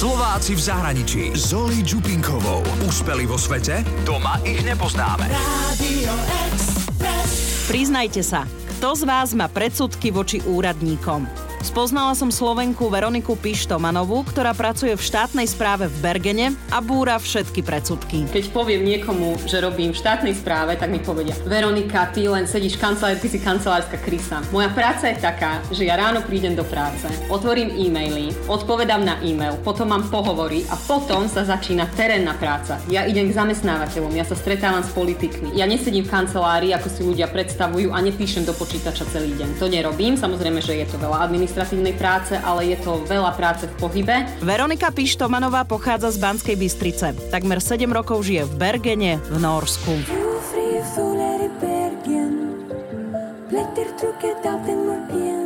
Slováci v zahraničí. Zoli Čupinkovou. Úspeli vo svete? Doma ich nepoznáme. Radio Express. Priznajte sa, kto z vás má predsudky voči úradníkom? Spoznala som Slovenku Veroniku Pištomanovú, ktorá pracuje v štátnej správe v Bergene a búra všetky predsudky. Keď poviem niekomu, že robím v štátnej správe, tak mi povedia Veronika, ty len sedíš v kancelárii, ty si kancelárska krysa. Moja práca je taká, že ja ráno prídem do práce, otvorím e-maily, odpovedám na e-mail, potom mám pohovory a potom sa začína terénna práca. Ja idem k zamestnávateľom, ja sa stretávam s politikmi. Ja nesedím v kancelárii, ako si ľudia predstavujú a nepíšem do počítača celý deň. To nerobím, samozrejme, že je to veľa administratívnej práce, ale je to veľa práce v pohybe. Veronika Pištomanová pochádza z Banskej Bystrice. Takmer 7 rokov žije v Bergene v Norsku. Du frie fåglar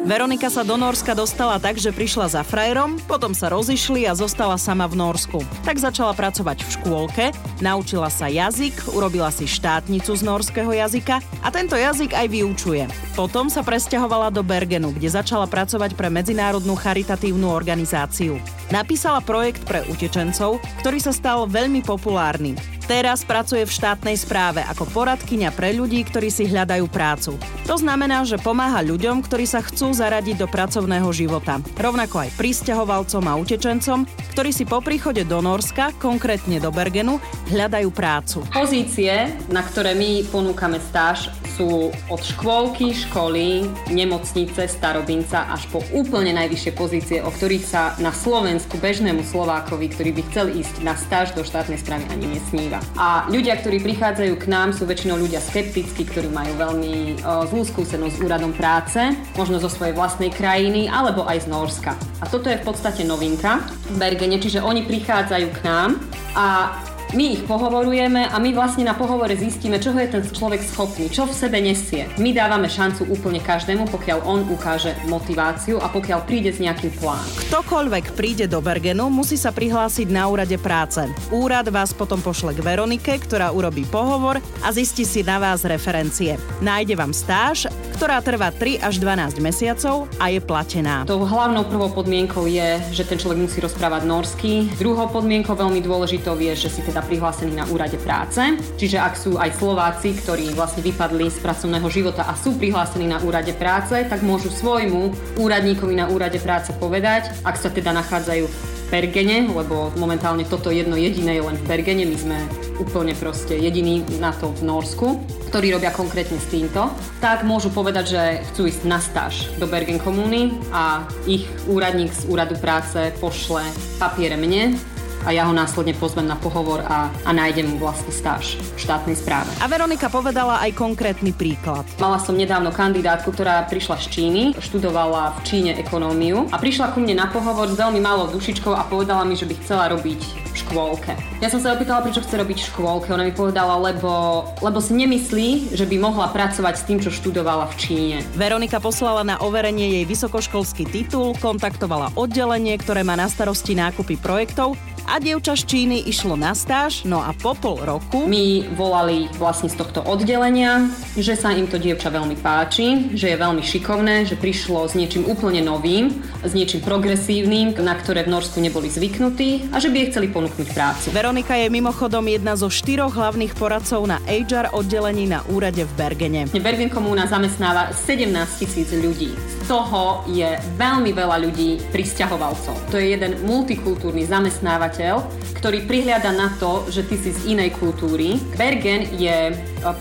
Veronika sa do Norska dostala tak, že prišla za frajerom, potom sa rozišli a zostala sama v Norsku. Tak začala pracovať v škôlke, naučila sa jazyk, urobila si štátnicu z norského jazyka a tento jazyk aj vyučuje. Potom sa presťahovala do Bergenu, kde začala pracovať pre medzinárodnú charitatívnu organizáciu. Napísala projekt pre utečencov, ktorý sa stal veľmi populárny. Teraz pracuje v štátnej správe ako poradkyňa pre ľudí, ktorí si hľadajú prácu. To znamená, že pomáha ľuďom, ktorí sa chcú zaradiť do pracovného života. Rovnako aj pristahovalcom a utečencom, ktorí si po príchode do Norska, konkrétne do Bergenu, hľadajú prácu. Pozície, na ktoré my ponúkame stáž, sú od škôlky, školy, nemocnice, starobinca až po úplne najvyššie pozície, o ktorých sa na Slovensku bežnému Slovákovi, ktorý by chcel ísť na stáž do štátnej správy ani nesníva. A ľudia, ktorí prichádzajú k nám, sú väčšinou ľudia skeptickí, ktorí majú veľmi o, zlú skúsenosť s úradom práce, možno zo svojej vlastnej krajiny alebo aj z Norska. A toto je v podstate novinka v Bergene, čiže oni prichádzajú k nám a my ich pohovorujeme a my vlastne na pohovore zistíme, čoho je ten človek schopný, čo v sebe nesie. My dávame šancu úplne každému, pokiaľ on ukáže motiváciu a pokiaľ príde s nejakým plánom. Ktokoľvek príde do Bergenu, musí sa prihlásiť na úrade práce. Úrad vás potom pošle k Veronike, ktorá urobí pohovor a zistí si na vás referencie. Nájde vám stáž, ktorá trvá 3 až 12 mesiacov a je platená. Tou hlavnou prvou podmienkou je, že ten človek musí rozprávať norsky. Druhou podmienkou veľmi dôležitou je, že si teda prihlásený na úrade práce. Čiže ak sú aj Slováci, ktorí vlastne vypadli z pracovného života a sú prihlásení na úrade práce, tak môžu svojmu úradníkovi na úrade práce povedať, ak sa teda nachádzajú v Bergene, lebo momentálne toto jedno jediné je len v Bergene, my sme úplne proste jediní na to v Norsku, ktorí robia konkrétne s týmto, tak môžu povedať, že chcú ísť na stáž do Bergen komúny a ich úradník z úradu práce pošle papiere mne a ja ho následne pozvem na pohovor a, a nájdem mu vlastne stáž v štátnej správe. A Veronika povedala aj konkrétny príklad. Mala som nedávno kandidátku, ktorá prišla z Číny, študovala v Číne ekonómiu a prišla ku mne na pohovor s veľmi malou dušičkou a povedala mi, že by chcela robiť v škôlke. Ja som sa opýtala, prečo chce robiť v škôlke. Ona mi povedala, lebo, lebo si nemyslí, že by mohla pracovať s tým, čo študovala v Číne. Veronika poslala na overenie jej vysokoškolský titul, kontaktovala oddelenie, ktoré má na starosti nákupy projektov a dievča z Číny išlo na stáž, no a po pol roku Mi volali vlastne z tohto oddelenia, že sa im to dievča veľmi páči, že je veľmi šikovné, že prišlo s niečím úplne novým, s niečím progresívnym, na ktoré v Norsku neboli zvyknutí a že by jej chceli ponúknuť prácu. Veronika je mimochodom jedna zo štyroch hlavných poradcov na HR oddelení na úrade v Bergene. Bergen komúna zamestnáva 17 tisíc ľudí. Toho je veľmi veľa ľudí pristahovalcov. To je jeden multikultúrny zamestnávateľ, ktorý prihliada na to, že ty si z inej kultúry. Bergen je e,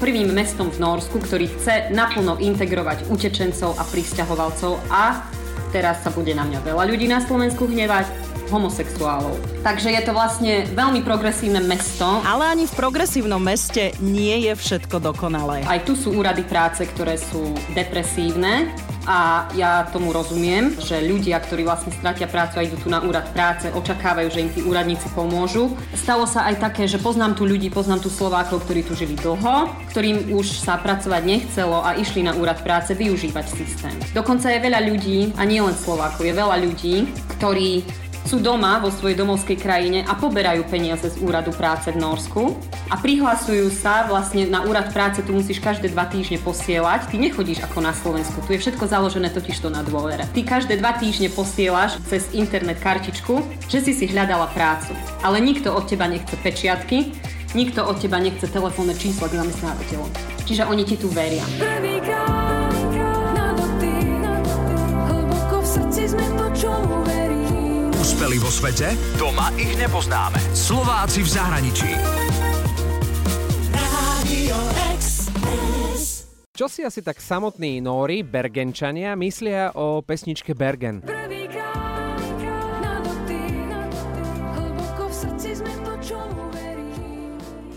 prvým mestom v Norsku, ktorý chce naplno integrovať utečencov a pristahovalcov a teraz sa bude na mňa veľa ľudí na Slovensku hnevať, homosexuálov. Takže je to vlastne veľmi progresívne mesto. Ale ani v progresívnom meste nie je všetko dokonalé. Aj tu sú úrady práce, ktoré sú depresívne a ja tomu rozumiem, že ľudia, ktorí vlastne stratia prácu a idú tu na úrad práce, očakávajú, že im tí úradníci pomôžu. Stalo sa aj také, že poznám tu ľudí, poznám tu Slovákov, ktorí tu žili dlho, ktorým už sa pracovať nechcelo a išli na úrad práce využívať systém. Dokonca je veľa ľudí, a nie len Slovákov, je veľa ľudí, ktorí sú doma vo svojej domovskej krajine a poberajú peniaze z úradu práce v Norsku a prihlasujú sa vlastne na úrad práce, tu musíš každé dva týždne posielať. Ty nechodíš ako na Slovensku, tu je všetko založené totiž to na dôvere. Ty každé dva týždne posielaš cez internet kartičku, že si si hľadala prácu. Ale nikto od teba nechce pečiatky, nikto od teba nechce telefónne číslo k zamestnávateľom. Čiže oni ti tu veria. Prvýkrát na dotyk, hlboko v srdci sme to, čo. Úspeli vo svete? Doma ich nepoznáme. Slováci v zahraničí. Čo si asi tak samotní Nóri, Bergenčania, myslia o pesničke Bergen? Prvýkrát na dotyk, hlboko v srdci sme to, čo verím.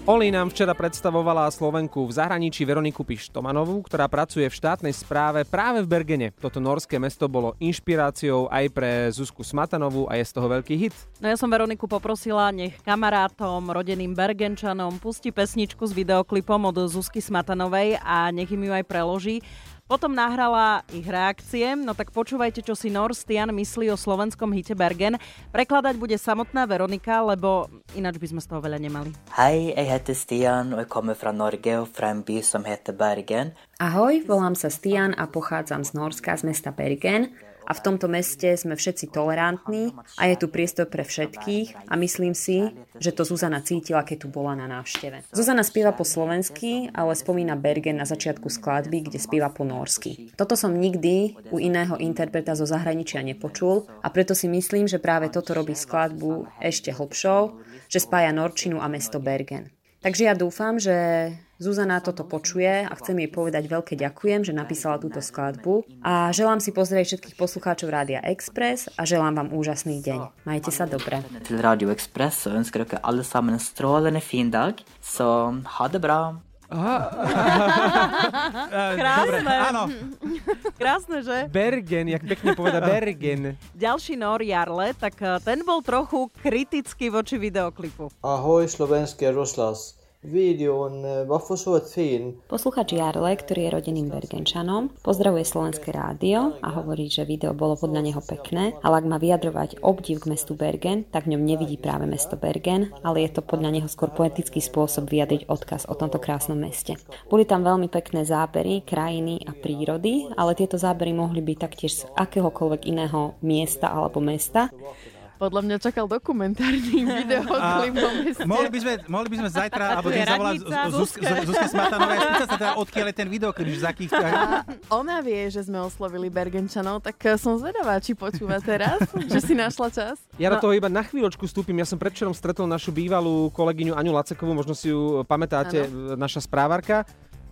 Oli nám včera predstavovala Slovenku v zahraničí Veroniku Pištomanovú, ktorá pracuje v štátnej správe práve v Bergene. Toto norské mesto bolo inšpiráciou aj pre Zuzku Smatanovú a je z toho veľký hit. No ja som Veroniku poprosila, nech kamarátom, rodenným Bergenčanom pustí pesničku s videoklipom od Zuzky Smatanovej a nech im ju aj preloží. Potom nahrala ich reakcie, no tak počúvajte, čo si Norstian myslí o slovenskom hite Bergen. Prekladať bude samotná Veronika, lebo ináč by sme z toho veľa nemali. Hei, jeg heter Stian og jeg kommer fra Norge og fra en by som heter Bergen. Ahoj, volám sa Stian a pochádzam z Norska, z mesta Bergen. A v tomto meste sme všetci tolerantní a je tu priestor pre všetkých a myslím si, že to Zuzana cítila, keď tu bola na návšteve. Zuzana spieva po slovensky, ale spomína Bergen na začiatku skladby, kde spieva po norsky. Toto som nikdy u iného interpreta zo zahraničia nepočul a preto si myslím, že práve toto robí skladbu ešte hlbšou, že spája Norčinu a mesto Bergen. Takže ja dúfam, že Zuzana toto počuje a chcem jej povedať veľké ďakujem, že napísala túto skladbu a želám si pozrieť všetkých poslucháčov Rádia Express a želám vám úžasný deň. Majte sa dobre. Til Radio Express og ønsker dere alle sammen en strålende fin dag. Så ha. Krásne. Áno, Krásne, že? Bergen, jak pekne poveda Bergen. Ďalší Nor Jarle, tak eh, ten bol trochu kritický voči videoklipu. Ahoj, slovenský Ruslas. Fin. Posluchač Jarle, ktorý je rodenným Bergenčanom, pozdravuje Slovenské rádio a hovorí, že video bolo podľa neho pekné, ale ak má vyjadrovať obdiv k mestu Bergen, tak v ňom nevidí práve mesto Bergen, ale je to podľa neho skôr poetický spôsob vyjadriť odkaz o tomto krásnom meste. Boli tam veľmi pekné zábery, krajiny a prírody, ale tieto zábery mohli byť taktiež z akéhokoľvek iného miesta alebo mesta. Podľa mňa čakal dokumentárny videoklip o meste. mohli by sme, mohli by sme zajtra, alebo dnes zavolať radnica. Zuzke, Zuzke Smatanovej a spýtať sa teda, odkiaľ je ten videoklip, že z akých... Ona vie, že sme oslovili Bergenčanov, tak eh, som zvedavá, či počúva teraz, že si našla čas. Ja do toho iba na chvíľočku vstúpim. Ja som predvčerom stretol našu bývalú kolegyňu Aňu Lacekovú, možno si ju pamätáte, naša správarka.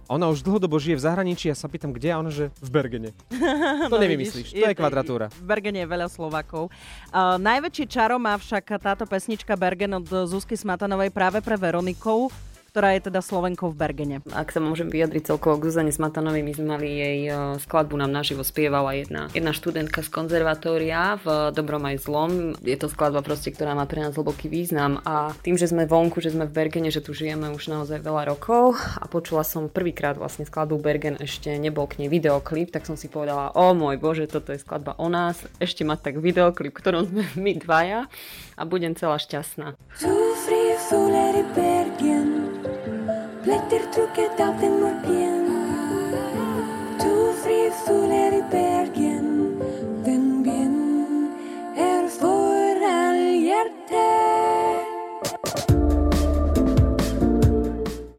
Ona už dlhodobo žije v zahraničí, ja sa pýtam, kde a ona, že v Bergene. To nevymyslíš, to je kvadratúra. V Bergene je veľa Slovakov. Uh, najväčší čaro má však táto pesnička Bergen od Zuzky Smatanovej práve pre Veronikou, ktorá je teda Slovenkou v Bergene. Ak sa môžem vyjadriť celkovo k Zuzane Smatanovej, my sme mali jej eh, skladbu nám naživo spievala jedna, jedna študentka z konzervatória v Dobrom aj zlom. Je to skladba proste, ktorá má pre nás hlboký význam a tým, že sme vonku, že sme v Bergene, že tu žijeme už naozaj veľa rokov a počula som prvýkrát vlastne skladbu Bergen, ešte nebol k nej videoklip, tak som si povedala, o môj bože, toto je skladba o nás, ešte mať tak videoklip, ktorom sme my dvaja a budem celá šťastná. Du truc et t'as fait moi bien.